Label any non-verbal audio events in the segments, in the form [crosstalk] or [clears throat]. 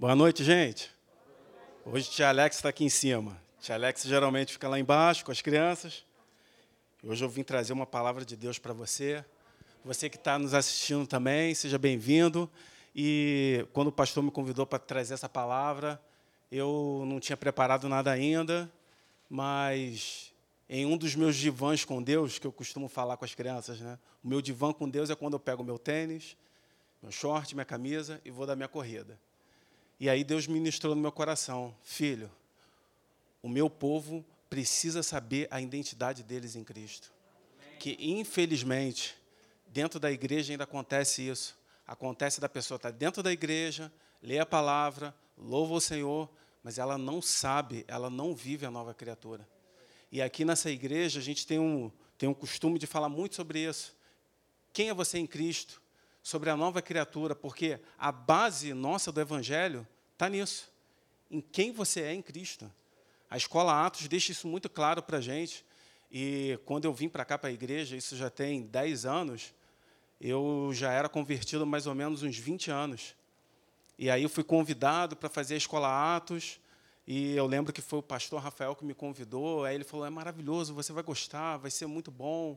Boa noite, gente. Hoje tia Alex está aqui em cima. Tia Alex geralmente fica lá embaixo com as crianças. Hoje eu vim trazer uma palavra de Deus para você. Você que está nos assistindo também, seja bem-vindo. E quando o pastor me convidou para trazer essa palavra, eu não tinha preparado nada ainda, mas em um dos meus divãs com Deus, que eu costumo falar com as crianças, né? O meu divã com Deus é quando eu pego meu tênis, meu short, minha camisa e vou dar minha corrida. E aí Deus ministrou no meu coração, filho, o meu povo precisa saber a identidade deles em Cristo. Que infelizmente dentro da igreja ainda acontece isso. Acontece da pessoa estar dentro da igreja, lê a palavra, louva o Senhor, mas ela não sabe, ela não vive a nova criatura. E aqui nessa igreja a gente tem um, tem um costume de falar muito sobre isso. Quem é você em Cristo? Sobre a nova criatura, porque a base nossa do Evangelho está nisso, em quem você é em Cristo. A escola Atos deixa isso muito claro para a gente. E quando eu vim para cá, para a igreja, isso já tem 10 anos, eu já era convertido mais ou menos uns 20 anos. E aí eu fui convidado para fazer a escola Atos, e eu lembro que foi o pastor Rafael que me convidou. Aí ele falou: é maravilhoso, você vai gostar, vai ser muito bom.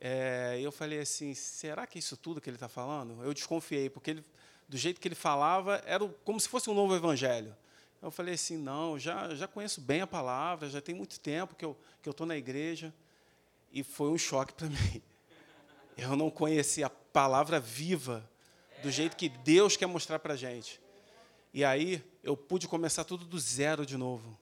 É, eu falei assim, será que é isso tudo que ele está falando? Eu desconfiei, porque ele, do jeito que ele falava, era como se fosse um novo evangelho. Eu falei assim, não, já, já conheço bem a palavra, já tem muito tempo que eu que estou na igreja. E foi um choque para [laughs] mim. Eu não conhecia a palavra viva do jeito que Deus quer mostrar para a gente. E aí eu pude começar tudo do zero de novo.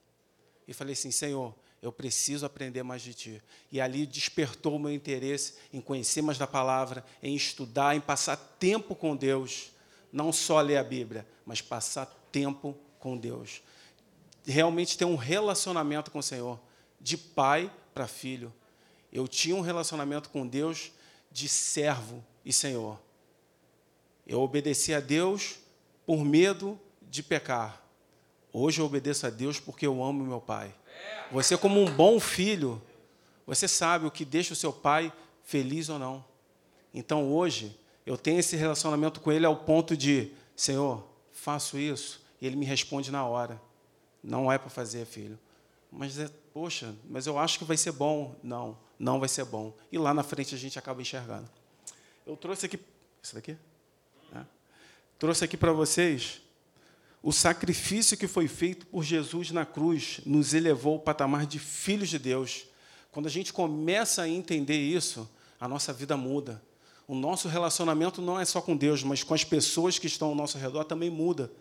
E falei assim, Senhor, eu preciso aprender mais de ti. E ali despertou o meu interesse em conhecer mais da palavra, em estudar, em passar tempo com Deus. Não só ler a Bíblia, mas passar tempo com Deus. Realmente ter um relacionamento com o Senhor, de pai para filho. Eu tinha um relacionamento com Deus de servo e Senhor. Eu obedeci a Deus por medo de pecar. Hoje eu obedeço a Deus porque eu amo meu pai. Você, como um bom filho, você sabe o que deixa o seu pai feliz ou não. Então, hoje, eu tenho esse relacionamento com ele ao ponto de, Senhor, faço isso, e ele me responde na hora. Não é para fazer, filho. Mas, é, poxa, mas eu acho que vai ser bom. Não, não vai ser bom. E lá na frente a gente acaba enxergando. Eu trouxe aqui. Isso daqui? É. Trouxe aqui para vocês o sacrifício que foi feito por Jesus na cruz nos elevou ao patamar de filhos de Deus. Quando a gente começa a entender isso, a nossa vida muda. O nosso relacionamento não é só com Deus, mas com as pessoas que estão ao nosso redor também muda.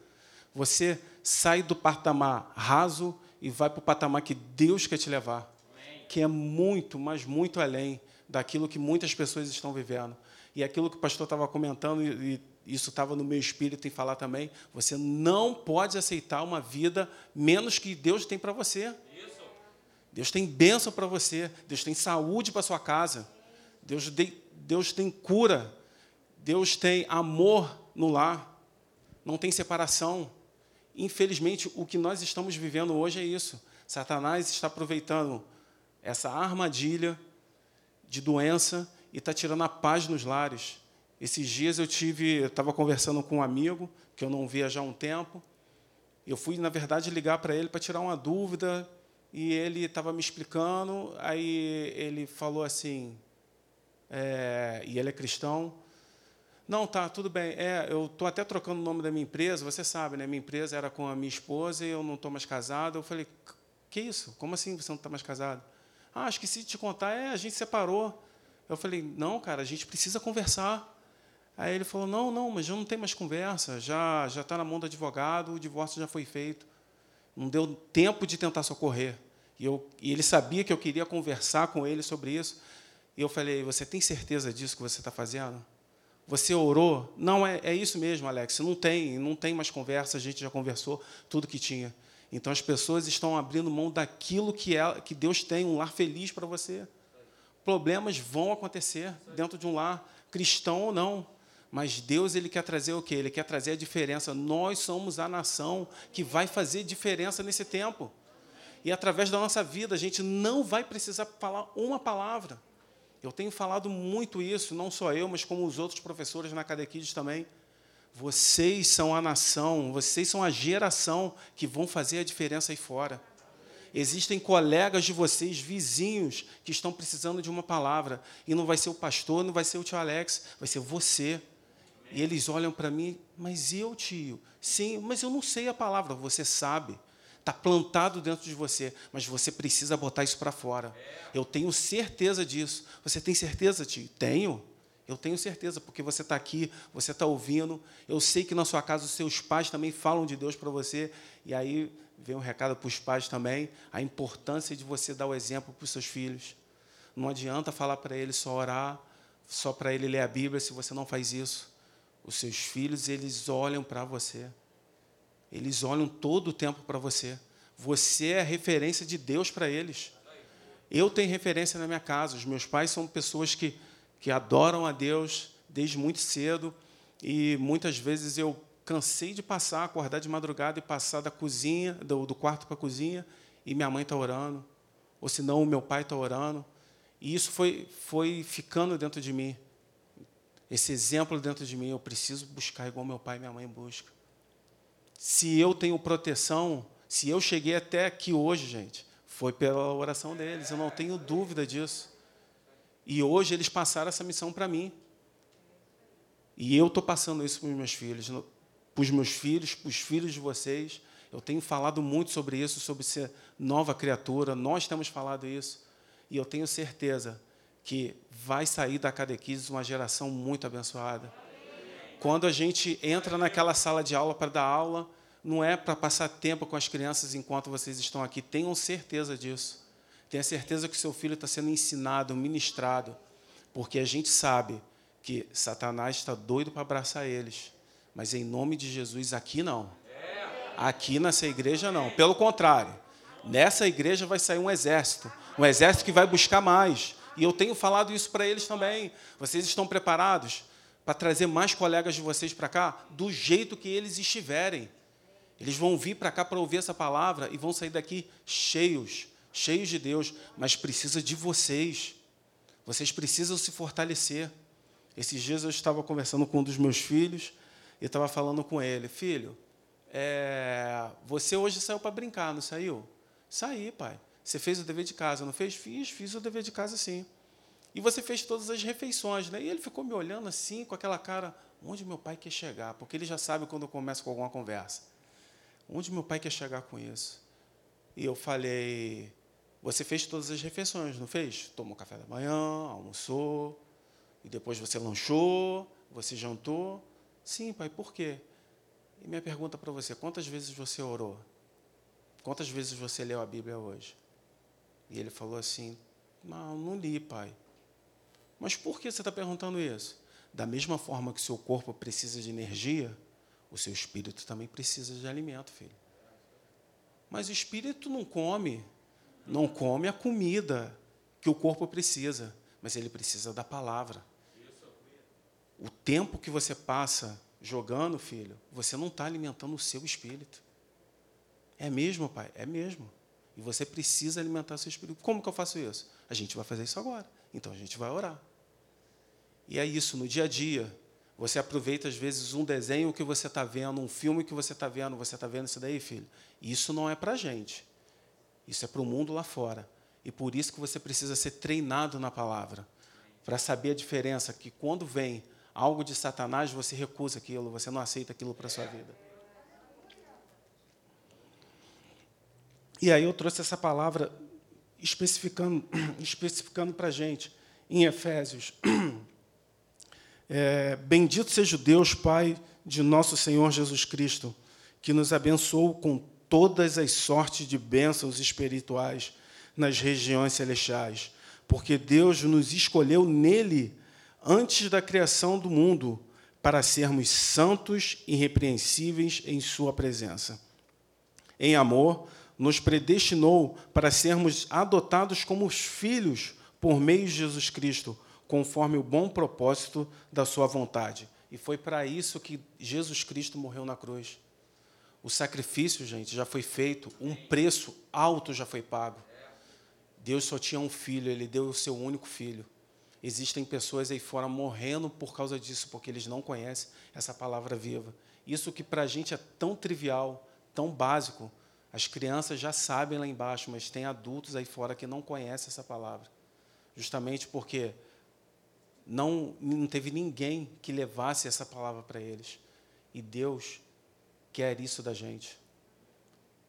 Você sai do patamar raso e vai para o patamar que Deus quer te levar, que é muito, mas muito além daquilo que muitas pessoas estão vivendo. E aquilo que o pastor estava comentando, e isso estava no meu espírito em falar também, você não pode aceitar uma vida menos que Deus tem para você. Isso. Deus tem bênção para você, Deus tem saúde para sua casa, Deus, de, Deus tem cura, Deus tem amor no lar, não tem separação. Infelizmente, o que nós estamos vivendo hoje é isso. Satanás está aproveitando essa armadilha de doença e está tirando a paz nos lares esses dias eu tive, estava conversando com um amigo que eu não via já há um tempo. Eu fui, na verdade, ligar para ele para tirar uma dúvida e ele estava me explicando. Aí ele falou assim, é, e ele é cristão. Não, tá, tudo bem. É, eu estou até trocando o nome da minha empresa. Você sabe, né? Minha empresa era com a minha esposa e eu não estou mais casado. Eu falei, que isso? Como assim você não está mais casado? Ah, que se te contar, é, a gente separou. Eu falei, não, cara, a gente precisa conversar. Aí ele falou: Não, não, mas já não tem mais conversa, já já está na mão do advogado, o divórcio já foi feito. Não deu tempo de tentar socorrer. E, eu, e ele sabia que eu queria conversar com ele sobre isso. E eu falei: Você tem certeza disso que você está fazendo? Você orou? Não, é, é isso mesmo, Alex. Não tem, não tem mais conversa, a gente já conversou tudo que tinha. Então as pessoas estão abrindo mão daquilo que, é, que Deus tem, um lar feliz para você. Problemas vão acontecer dentro de um lar, cristão ou não. Mas Deus ele quer trazer o quê? Ele quer trazer a diferença. Nós somos a nação que vai fazer diferença nesse tempo. E através da nossa vida, a gente não vai precisar falar uma palavra. Eu tenho falado muito isso, não só eu, mas como os outros professores na Cadequides também. Vocês são a nação, vocês são a geração que vão fazer a diferença aí fora. Existem colegas de vocês, vizinhos, que estão precisando de uma palavra. E não vai ser o pastor, não vai ser o tio Alex, vai ser você. E eles olham para mim, mas eu, tio? Sim, mas eu não sei a palavra. Você sabe. Está plantado dentro de você, mas você precisa botar isso para fora. Eu tenho certeza disso. Você tem certeza, tio? Tenho. Eu tenho certeza, porque você está aqui, você está ouvindo. Eu sei que na sua casa os seus pais também falam de Deus para você. E aí vem um recado para os pais também: a importância de você dar o exemplo para os seus filhos. Não adianta falar para ele só orar, só para ele ler a Bíblia, se você não faz isso. Os seus filhos, eles olham para você. Eles olham todo o tempo para você. Você é a referência de Deus para eles. Eu tenho referência na minha casa. Os meus pais são pessoas que, que adoram a Deus desde muito cedo. E muitas vezes eu cansei de passar, acordar de madrugada e passar da cozinha, do, do quarto para a cozinha, e minha mãe está orando. Ou senão o meu pai está orando. E isso foi, foi ficando dentro de mim esse exemplo dentro de mim, eu preciso buscar igual meu pai e minha mãe buscam. Se eu tenho proteção, se eu cheguei até aqui hoje, gente, foi pela oração deles, eu não tenho dúvida disso. E hoje eles passaram essa missão para mim. E eu estou passando isso para os meus filhos, para os meus filhos, para os filhos de vocês. Eu tenho falado muito sobre isso, sobre ser nova criatura, nós temos falado isso. E eu tenho certeza que vai sair da catequise uma geração muito abençoada. Quando a gente entra naquela sala de aula para dar aula, não é para passar tempo com as crianças enquanto vocês estão aqui. Tenham certeza disso. Tenha certeza que seu filho está sendo ensinado, ministrado, porque a gente sabe que Satanás está doido para abraçar eles. Mas em nome de Jesus, aqui não. Aqui nessa igreja não. Pelo contrário, nessa igreja vai sair um exército. Um exército que vai buscar mais, e eu tenho falado isso para eles também. Vocês estão preparados para trazer mais colegas de vocês para cá do jeito que eles estiverem. Eles vão vir para cá para ouvir essa palavra e vão sair daqui cheios, cheios de Deus, mas precisa de vocês. Vocês precisam se fortalecer. Esses dias eu estava conversando com um dos meus filhos e estava falando com ele, filho, é, você hoje saiu para brincar, não saiu? Saí, pai. Você fez o dever de casa, não fez? Fiz, fiz o dever de casa sim. E você fez todas as refeições, né? E ele ficou me olhando assim, com aquela cara, onde meu pai quer chegar? Porque ele já sabe quando eu começo com alguma conversa. Onde meu pai quer chegar com isso? E eu falei, você fez todas as refeições, não fez? Tomou café da manhã, almoçou, e depois você lanchou, você jantou. Sim, pai, por quê? E minha pergunta para você, quantas vezes você orou? Quantas vezes você leu a Bíblia hoje? E ele falou assim: Não, não li, pai. Mas por que você está perguntando isso? Da mesma forma que seu corpo precisa de energia, o seu espírito também precisa de alimento, filho. Mas o espírito não come, não come a comida que o corpo precisa, mas ele precisa da palavra. O tempo que você passa jogando, filho, você não está alimentando o seu espírito. É mesmo, pai? É mesmo. E você precisa alimentar seu espírito. Como que eu faço isso? A gente vai fazer isso agora. Então a gente vai orar. E é isso, no dia a dia. Você aproveita, às vezes, um desenho que você está vendo, um filme que você está vendo. Você está vendo isso daí, filho? Isso não é para a gente. Isso é para o mundo lá fora. E por isso que você precisa ser treinado na palavra. Para saber a diferença, que quando vem algo de Satanás, você recusa aquilo, você não aceita aquilo para a sua vida. E aí eu trouxe essa palavra especificando, [clears throat] especificando para a gente em Efésios. [clears throat] É, Bendito seja o Deus, Pai de nosso Senhor Jesus Cristo, que nos abençoou com todas as sortes de bênçãos espirituais nas regiões celestiais, porque Deus nos escolheu nele antes da criação do mundo para sermos santos e irrepreensíveis em Sua presença. Em amor, nos predestinou para sermos adotados como filhos por meio de Jesus Cristo, conforme o bom propósito da Sua vontade. E foi para isso que Jesus Cristo morreu na cruz. O sacrifício, gente, já foi feito, um preço alto já foi pago. Deus só tinha um filho, ele deu o seu único filho. Existem pessoas aí fora morrendo por causa disso, porque eles não conhecem essa palavra viva. Isso que para a gente é tão trivial, tão básico. As crianças já sabem lá embaixo, mas tem adultos aí fora que não conhecem essa palavra. Justamente porque não, não teve ninguém que levasse essa palavra para eles. E Deus quer isso da gente.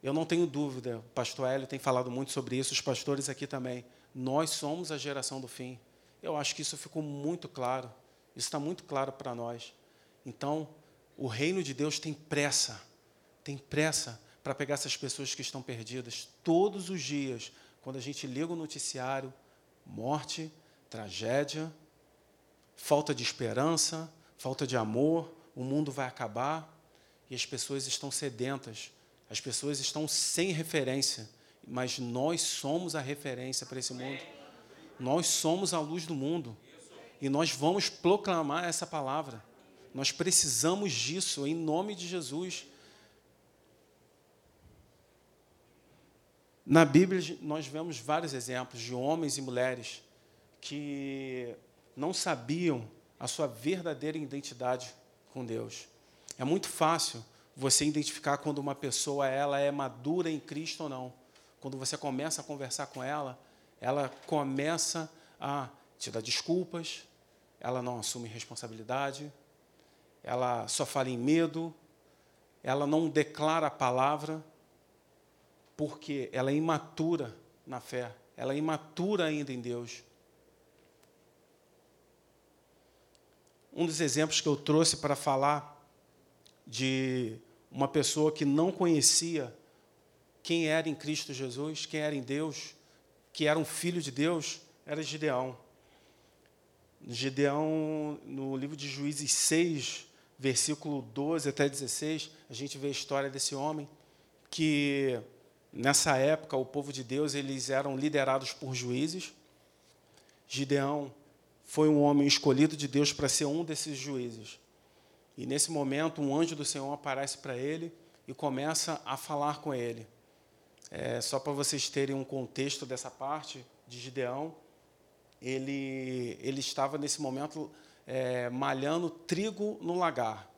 Eu não tenho dúvida, o pastor Hélio tem falado muito sobre isso, os pastores aqui também. Nós somos a geração do fim. Eu acho que isso ficou muito claro. Isso está muito claro para nós. Então, o reino de Deus tem pressa, tem pressa para pegar essas pessoas que estão perdidas. Todos os dias, quando a gente liga o noticiário, morte, tragédia, falta de esperança, falta de amor, o mundo vai acabar e as pessoas estão sedentas as pessoas estão sem referência, mas nós somos a referência para esse mundo. Nós somos a luz do mundo. E nós vamos proclamar essa palavra. Nós precisamos disso em nome de Jesus. Na Bíblia, nós vemos vários exemplos de homens e mulheres que não sabiam a sua verdadeira identidade com Deus. É muito fácil você identificar quando uma pessoa ela é madura em Cristo ou não. Quando você começa a conversar com ela, ela começa a te dar desculpas, ela não assume responsabilidade, ela só fala em medo, ela não declara a palavra, porque ela é imatura na fé, ela é imatura ainda em Deus. Um dos exemplos que eu trouxe para falar de uma pessoa que não conhecia quem era em Cristo Jesus, quem era em Deus, que era um filho de Deus, era Gideão. Gideão, no livro de Juízes 6, versículo 12 até 16, a gente vê a história desse homem que nessa época o povo de Deus eles eram liderados por juízes. Gideão foi um homem escolhido de Deus para ser um desses juízes. E nesse momento, um anjo do Senhor aparece para ele e começa a falar com ele. É, só para vocês terem um contexto dessa parte de Gideão, ele, ele estava nesse momento é, malhando trigo no lagar.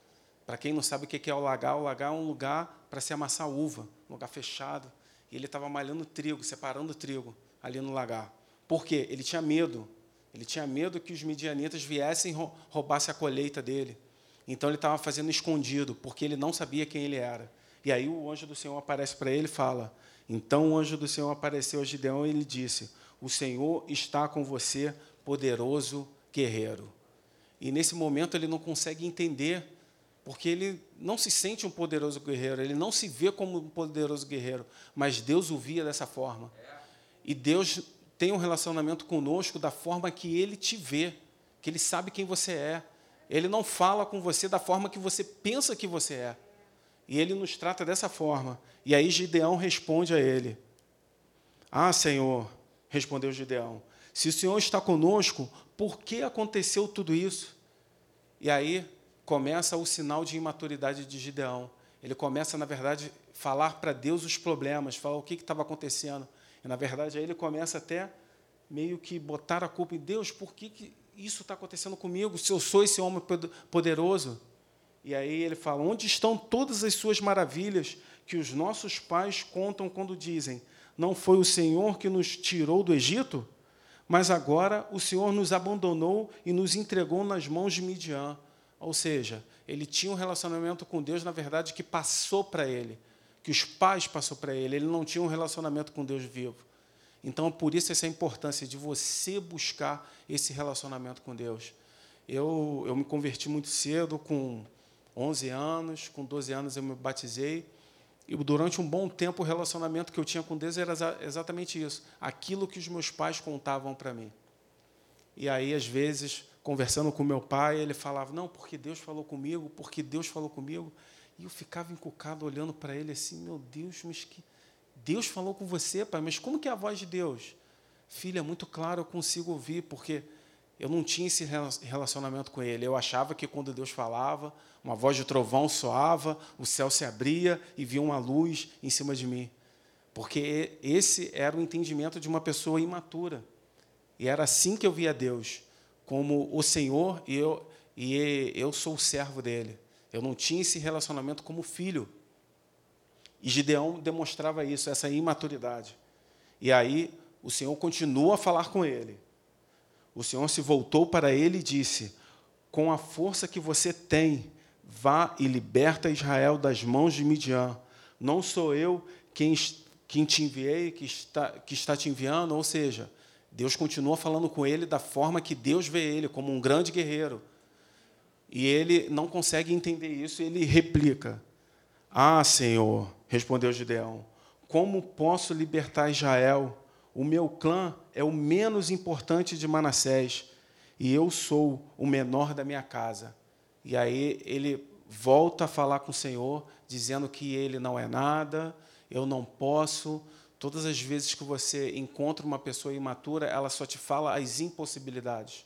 Para quem não sabe o que é o lagar, o lagar é um lugar para se amassar uva, um lugar fechado. E ele estava malhando trigo, separando trigo ali no lagar. Por quê? Ele tinha medo. Ele tinha medo que os midianitas viessem e roubassem a colheita dele. Então ele estava fazendo escondido, porque ele não sabia quem ele era. E aí o anjo do Senhor aparece para ele e fala: Então o anjo do Senhor apareceu a Gideão e ele disse: O Senhor está com você, poderoso guerreiro. E nesse momento ele não consegue entender, porque ele não se sente um poderoso guerreiro, ele não se vê como um poderoso guerreiro, mas Deus o via dessa forma. E Deus tem um relacionamento conosco da forma que ele te vê, que ele sabe quem você é. Ele não fala com você da forma que você pensa que você é. E ele nos trata dessa forma. E aí Gideão responde a ele: Ah, Senhor, respondeu Gideão, se o Senhor está conosco, por que aconteceu tudo isso? E aí começa o sinal de imaturidade de Gideão. Ele começa, na verdade, falar para Deus os problemas, falar o que estava acontecendo. E, na verdade, aí ele começa até meio que botar a culpa em Deus, por que, que isso está acontecendo comigo, se eu sou esse homem poderoso. E aí ele fala: onde estão todas as suas maravilhas que os nossos pais contam quando dizem: não foi o Senhor que nos tirou do Egito? Mas agora o Senhor nos abandonou e nos entregou nas mãos de Midian. Ou seja, ele tinha um relacionamento com Deus, na verdade, que passou para ele, que os pais passou para ele. Ele não tinha um relacionamento com Deus vivo. Então, por isso, essa importância de você buscar esse relacionamento com Deus. Eu, eu me converti muito cedo, com 11 anos, com 12 anos eu me batizei, e durante um bom tempo o relacionamento que eu tinha com Deus era exatamente isso, aquilo que os meus pais contavam para mim. E aí, às vezes, conversando com meu pai, ele falava: Não, porque Deus falou comigo, porque Deus falou comigo. E eu ficava encucado olhando para ele assim: Meu Deus, mas que Deus falou com você, pai, mas como que é a voz de Deus? Filha, é muito claro, eu consigo ouvir, porque eu não tinha esse relacionamento com ele. Eu achava que quando Deus falava, uma voz de trovão soava, o céu se abria e via uma luz em cima de mim. Porque esse era o entendimento de uma pessoa imatura. E era assim que eu via Deus. Como o Senhor e eu, e eu sou o servo dele. Eu não tinha esse relacionamento como filho. E Gideão demonstrava isso, essa imaturidade. E aí o Senhor continua a falar com ele. O Senhor se voltou para ele e disse: Com a força que você tem, vá e liberta Israel das mãos de Midian. Não sou eu quem, quem te enviei, que está, que está te enviando. Ou seja, Deus continua falando com ele da forma que Deus vê ele, como um grande guerreiro. E ele não consegue entender isso, ele replica: Ah, Senhor, respondeu Gideão, como posso libertar Israel? O meu clã é o menos importante de Manassés, e eu sou o menor da minha casa. E aí ele volta a falar com o Senhor, dizendo que ele não é nada, eu não posso. Todas as vezes que você encontra uma pessoa imatura, ela só te fala as impossibilidades.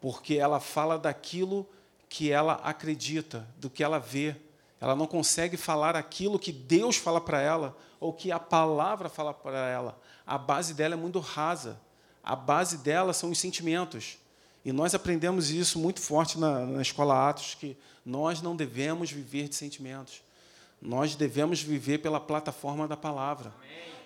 Porque ela fala daquilo que ela acredita, do que ela vê. Ela não consegue falar aquilo que Deus fala para ela ou que a palavra fala para ela. A base dela é muito rasa. A base dela são os sentimentos. E nós aprendemos isso muito forte na, na escola Atos, que nós não devemos viver de sentimentos. Nós devemos viver pela plataforma da palavra.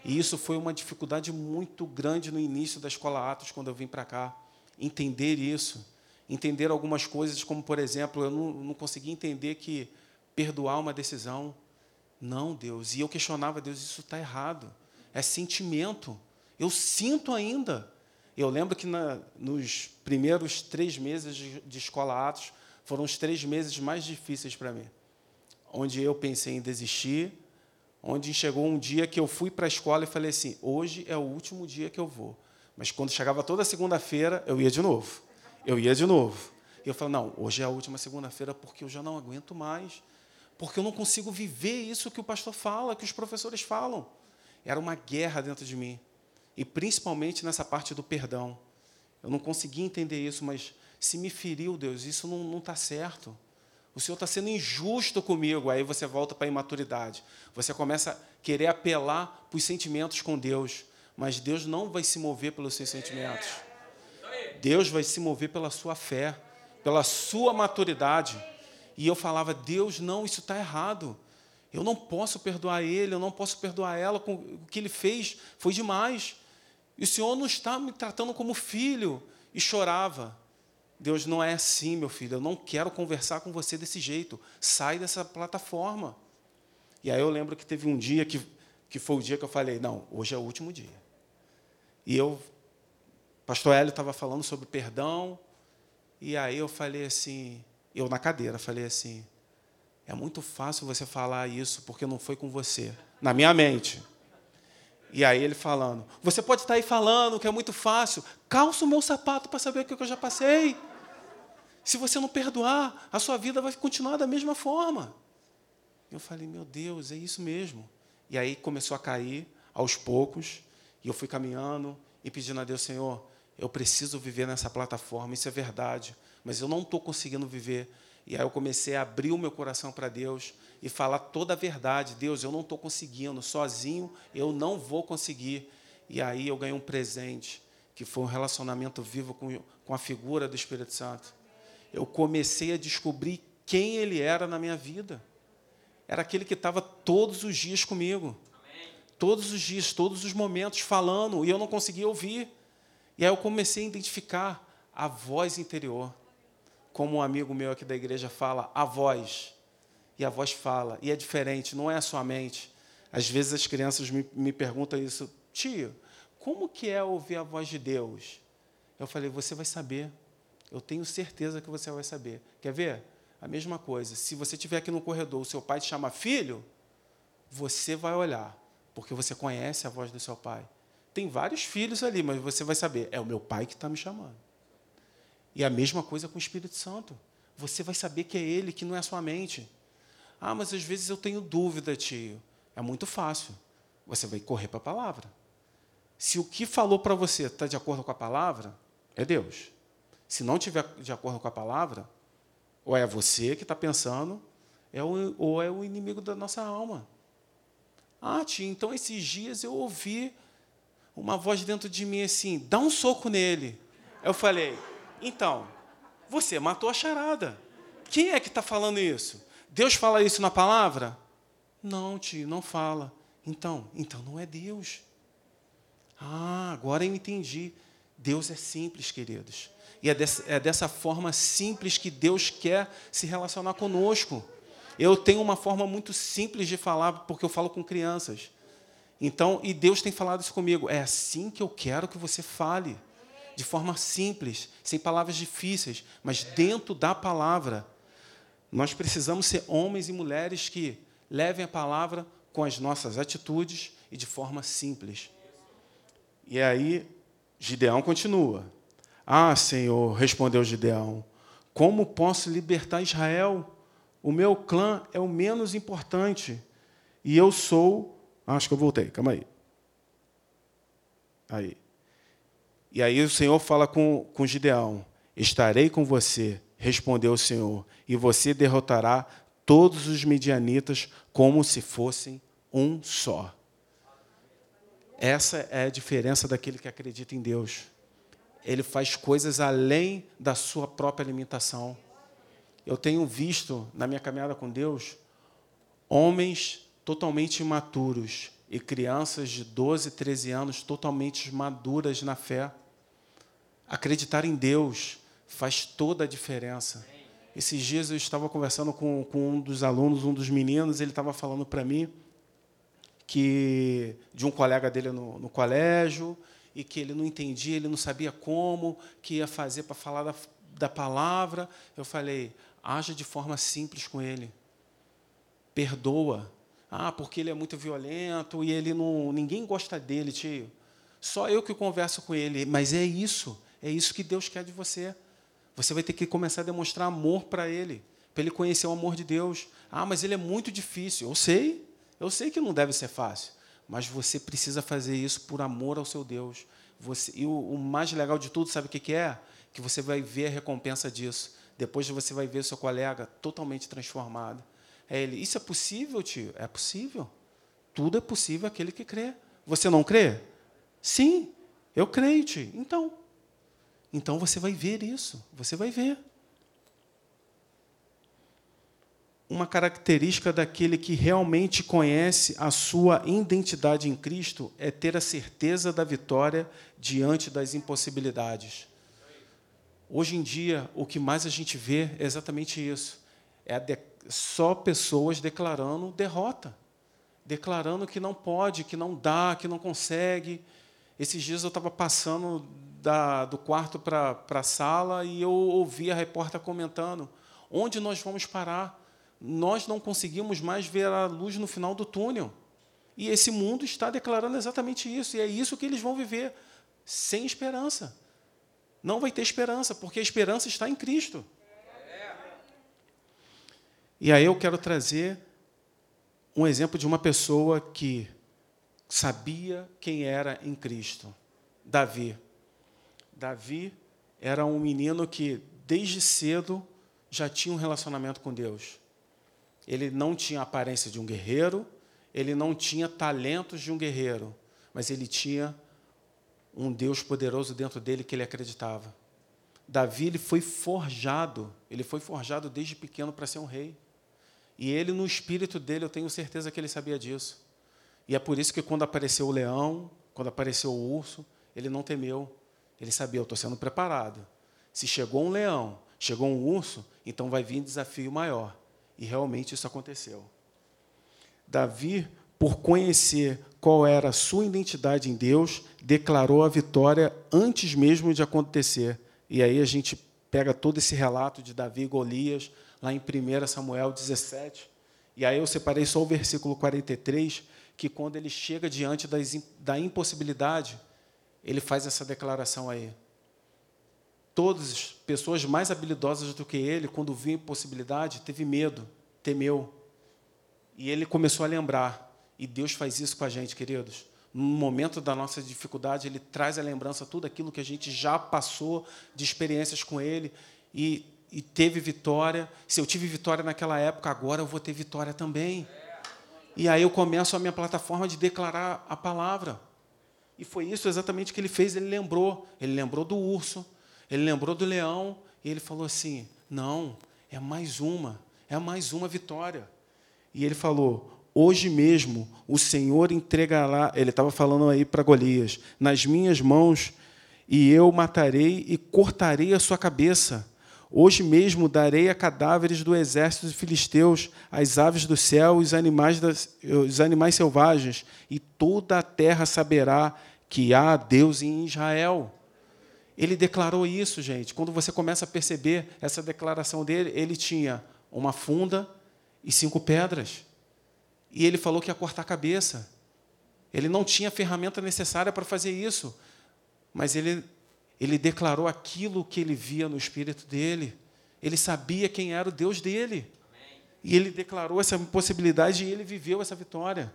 E isso foi uma dificuldade muito grande no início da escola Atos, quando eu vim para cá. Entender isso. Entender algumas coisas, como, por exemplo, eu não, não conseguia entender que perdoar uma decisão. Não, Deus. E eu questionava, Deus, isso está errado. É sentimento. Eu sinto ainda. Eu lembro que na, nos primeiros três meses de, de escola Atos foram os três meses mais difíceis para mim, onde eu pensei em desistir, onde chegou um dia que eu fui para a escola e falei assim: hoje é o último dia que eu vou. Mas quando chegava toda segunda-feira, eu ia de novo. Eu ia de novo. E eu falei: não, hoje é a última segunda-feira porque eu já não aguento mais porque eu não consigo viver isso que o pastor fala, que os professores falam. Era uma guerra dentro de mim. E principalmente nessa parte do perdão. Eu não conseguia entender isso, mas se me feriu, Deus, isso não está certo. O Senhor está sendo injusto comigo. Aí você volta para a imaturidade. Você começa a querer apelar para os sentimentos com Deus. Mas Deus não vai se mover pelos seus sentimentos. Deus vai se mover pela sua fé, pela sua maturidade. E eu falava, Deus, não, isso está errado. Eu não posso perdoar ele, eu não posso perdoar ela, o que ele fez foi demais. E o Senhor não está me tratando como filho. E chorava. Deus não é assim, meu filho. Eu não quero conversar com você desse jeito. Sai dessa plataforma. E aí eu lembro que teve um dia que, que foi o dia que eu falei: não, hoje é o último dia. E eu, pastor Hélio estava falando sobre perdão. E aí eu falei assim: eu na cadeira falei assim: é muito fácil você falar isso porque não foi com você, na minha mente. E aí ele falando: você pode estar aí falando que é muito fácil, calça o meu sapato para saber o que eu já passei. Se você não perdoar, a sua vida vai continuar da mesma forma. Eu falei: meu Deus, é isso mesmo. E aí começou a cair aos poucos, e eu fui caminhando e pedindo a Deus: Senhor, eu preciso viver nessa plataforma, isso é verdade mas eu não estou conseguindo viver. E aí eu comecei a abrir o meu coração para Deus e falar toda a verdade. Deus, eu não estou conseguindo, sozinho eu não vou conseguir. E aí eu ganhei um presente, que foi um relacionamento vivo com, com a figura do Espírito Santo. Eu comecei a descobrir quem ele era na minha vida. Era aquele que estava todos os dias comigo. Todos os dias, todos os momentos falando, e eu não conseguia ouvir. E aí eu comecei a identificar a voz interior como um amigo meu aqui da igreja fala, a voz. E a voz fala, e é diferente, não é a sua mente. Às vezes as crianças me, me perguntam isso, tio, como que é ouvir a voz de Deus? Eu falei, você vai saber. Eu tenho certeza que você vai saber. Quer ver? A mesma coisa. Se você estiver aqui no corredor, o seu pai te chama filho, você vai olhar, porque você conhece a voz do seu pai. Tem vários filhos ali, mas você vai saber, é o meu pai que está me chamando. E a mesma coisa com o Espírito Santo. Você vai saber que é Ele, que não é a sua mente. Ah, mas às vezes eu tenho dúvida, tio. É muito fácil. Você vai correr para a palavra. Se o que falou para você está de acordo com a palavra, é Deus. Se não estiver de acordo com a palavra, ou é você que está pensando, é o, ou é o inimigo da nossa alma. Ah, tio, então esses dias eu ouvi uma voz dentro de mim assim: dá um soco nele. Eu falei: Então, você matou a charada. Quem é que está falando isso? Deus fala isso na palavra? Não, tio, não fala. Então, então não é Deus. Ah, agora eu entendi. Deus é simples, queridos. E é dessa, é dessa forma simples que Deus quer se relacionar conosco. Eu tenho uma forma muito simples de falar, porque eu falo com crianças. Então, e Deus tem falado isso comigo. É assim que eu quero que você fale. De forma simples, sem palavras difíceis, mas dentro da palavra. Nós precisamos ser homens e mulheres que levem a palavra com as nossas atitudes e de forma simples. E aí, Gideão continua. Ah, Senhor, respondeu Gideão, como posso libertar Israel? O meu clã é o menos importante e eu sou Acho que eu voltei, calma aí. Aí. E aí o Senhor fala com, com Gideão: Estarei com você, respondeu o Senhor, e você derrotará todos os medianitas como se fossem um só. Essa é a diferença daquele que acredita em Deus. Ele faz coisas além da sua própria limitação. Eu tenho visto na minha caminhada com Deus homens totalmente imaturos e crianças de 12, 13 anos totalmente maduras na fé. Acreditar em Deus faz toda a diferença. Esses dias eu estava conversando com, com um dos alunos, um dos meninos, ele estava falando para mim que de um colega dele no, no, colégio e que ele não entendia, ele não sabia como que ia fazer para falar da, da palavra. Eu falei, haja de forma simples com ele. Perdoa, ah, porque ele é muito violento e ele não, ninguém gosta dele, tio. Só eu que converso com ele. Mas é isso, é isso que Deus quer de você. Você vai ter que começar a demonstrar amor para ele, para ele conhecer o amor de Deus. Ah, mas ele é muito difícil. Eu sei, eu sei que não deve ser fácil, mas você precisa fazer isso por amor ao seu Deus. Você, e o, o mais legal de tudo, sabe o que, que é? Que você vai ver a recompensa disso. Depois você vai ver seu colega totalmente transformado. É ele, isso é possível, tio? É possível. Tudo é possível aquele que crê. Você não crê? Sim, eu creio, tio. Então, então você vai ver isso. Você vai ver. Uma característica daquele que realmente conhece a sua identidade em Cristo é ter a certeza da vitória diante das impossibilidades. Hoje em dia, o que mais a gente vê é exatamente isso. É só pessoas declarando derrota, declarando que não pode, que não dá, que não consegue. Esses dias eu estava passando da, do quarto para a sala e eu ouvi a repórter comentando: onde nós vamos parar? Nós não conseguimos mais ver a luz no final do túnel. E esse mundo está declarando exatamente isso, e é isso que eles vão viver, sem esperança. Não vai ter esperança, porque a esperança está em Cristo. E aí eu quero trazer um exemplo de uma pessoa que sabia quem era em Cristo. Davi. Davi era um menino que, desde cedo, já tinha um relacionamento com Deus. Ele não tinha a aparência de um guerreiro, ele não tinha talentos de um guerreiro, mas ele tinha um Deus poderoso dentro dele que ele acreditava. Davi ele foi forjado, ele foi forjado desde pequeno para ser um rei. E ele, no espírito dele, eu tenho certeza que ele sabia disso. E é por isso que quando apareceu o leão, quando apareceu o urso, ele não temeu. Ele sabia, eu estou sendo preparado. Se chegou um leão, chegou um urso, então vai vir um desafio maior. E realmente isso aconteceu. Davi, por conhecer qual era a sua identidade em Deus, declarou a vitória antes mesmo de acontecer. E aí a gente pega todo esse relato de Davi e Golias, lá em 1 Samuel 17. E aí eu separei só o versículo 43, que quando ele chega diante da impossibilidade, ele faz essa declaração aí. Todas as pessoas mais habilidosas do que ele, quando viu a impossibilidade, teve medo, temeu. E ele começou a lembrar. E Deus faz isso com a gente, queridos. No momento da nossa dificuldade, Ele traz à lembrança tudo aquilo que a gente já passou de experiências com Ele. E e teve vitória. Se eu tive vitória naquela época, agora eu vou ter vitória também. E aí eu começo a minha plataforma de declarar a palavra. E foi isso exatamente que ele fez. Ele lembrou. Ele lembrou do urso. Ele lembrou do leão e ele falou assim: Não, é mais uma, é mais uma vitória. E ele falou: Hoje mesmo o Senhor entregará, ele estava falando aí para Golias, nas minhas mãos, e eu matarei e cortarei a sua cabeça. Hoje mesmo darei a cadáveres do exército de filisteus, as aves do céu, os animais, das, os animais selvagens, e toda a terra saberá que há Deus em Israel. Ele declarou isso, gente. Quando você começa a perceber essa declaração dele, ele tinha uma funda e cinco pedras e ele falou que ia cortar a cabeça. Ele não tinha a ferramenta necessária para fazer isso, mas ele, ele declarou aquilo que ele via no espírito dele. Ele sabia quem era o Deus dele. Amém. E ele declarou essa possibilidade e ele viveu essa vitória.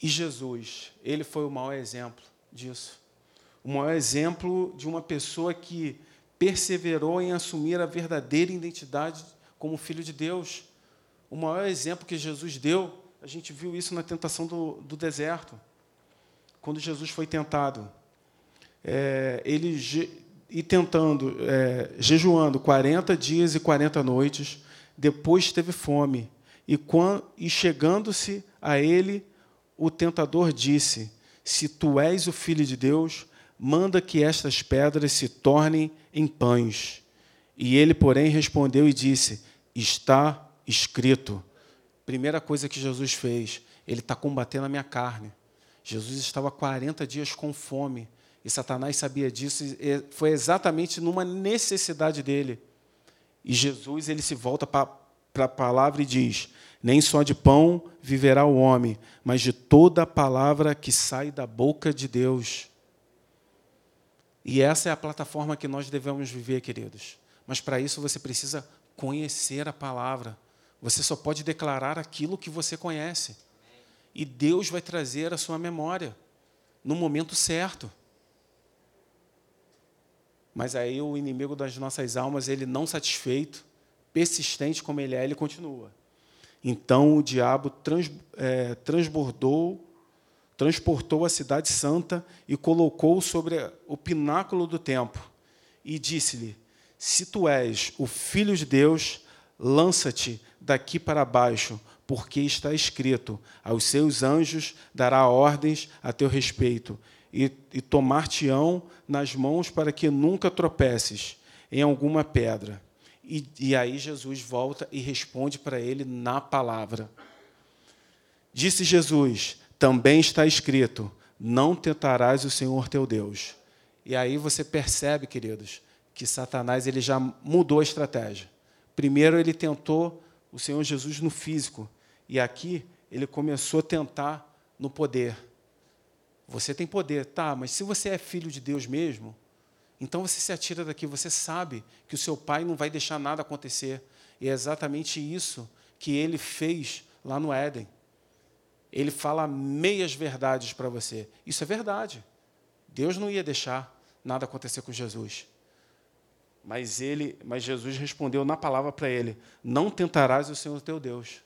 E Jesus, ele foi o maior exemplo disso. O maior exemplo de uma pessoa que perseverou em assumir a verdadeira identidade como filho de Deus. O maior exemplo que Jesus deu, a gente viu isso na tentação do, do deserto. Quando Jesus foi tentado, é, ele e tentando, é, jejuando 40 dias e 40 noites, depois teve fome. E, e chegando-se a ele, o tentador disse: Se tu és o filho de Deus, manda que estas pedras se tornem em pães. E ele, porém, respondeu e disse: Está escrito. Primeira coisa que Jesus fez, ele está combatendo a minha carne. Jesus estava 40 dias com fome. E Satanás sabia disso. E foi exatamente numa necessidade dele. E Jesus ele se volta para a palavra e diz: Nem só de pão viverá o homem, mas de toda a palavra que sai da boca de Deus. E essa é a plataforma que nós devemos viver, queridos. Mas para isso você precisa conhecer a palavra. Você só pode declarar aquilo que você conhece. E Deus vai trazer a sua memória no momento certo. Mas aí o inimigo das nossas almas, ele não satisfeito, persistente como ele é, ele continua. Então o diabo trans, é, transbordou, transportou a cidade santa e colocou sobre o pináculo do templo e disse-lhe: Se tu és o filho de Deus, lança-te daqui para baixo, porque está escrito: aos seus anjos dará ordens a teu respeito, e, e tomar-te-ão nas mãos para que nunca tropeces em alguma pedra. E, e aí Jesus volta e responde para ele na palavra. Disse Jesus: também está escrito: não tentarás o Senhor teu Deus. E aí você percebe, queridos, que Satanás ele já mudou a estratégia. Primeiro ele tentou o Senhor Jesus no físico. E aqui ele começou a tentar no poder. Você tem poder, tá, mas se você é filho de Deus mesmo, então você se atira daqui, você sabe que o seu pai não vai deixar nada acontecer. E é exatamente isso que ele fez lá no Éden. Ele fala meias verdades para você. Isso é verdade. Deus não ia deixar nada acontecer com Jesus. Mas ele, mas Jesus respondeu na palavra para ele: Não tentarás o Senhor teu Deus.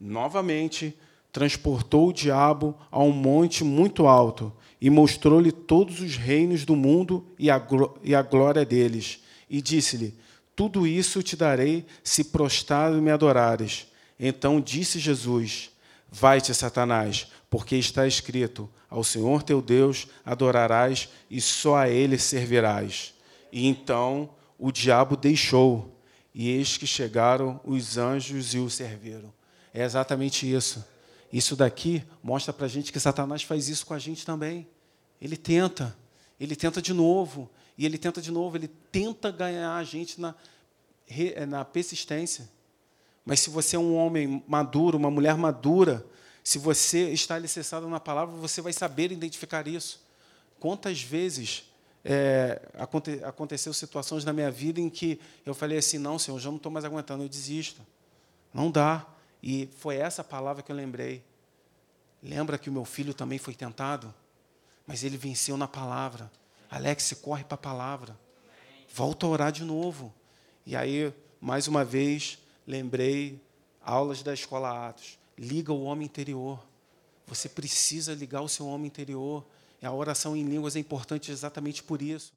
Novamente, transportou o diabo a um monte muito alto e mostrou-lhe todos os reinos do mundo e a, e a glória deles. E disse-lhe: Tudo isso te darei se prostrado me adorares. Então disse Jesus: Vai-te, Satanás, porque está escrito: Ao Senhor teu Deus adorarás e só a ele servirás. E então o diabo deixou, e eis que chegaram os anjos e o serviram. É exatamente isso. Isso daqui mostra para a gente que Satanás faz isso com a gente também. Ele tenta, ele tenta de novo, e ele tenta de novo, ele tenta ganhar a gente na, na persistência. Mas se você é um homem maduro, uma mulher madura, se você está alicerçado na palavra, você vai saber identificar isso. Quantas vezes é, aconte, aconteceu situações na minha vida em que eu falei assim, não, Senhor, já não estou mais aguentando, eu desisto. Não dá. E foi essa palavra que eu lembrei. Lembra que o meu filho também foi tentado? Mas ele venceu na palavra. Alex, corre para a palavra. Volta a orar de novo. E aí, mais uma vez, lembrei aulas da escola Atos. Liga o homem interior. Você precisa ligar o seu homem interior. A oração em línguas é importante exatamente por isso.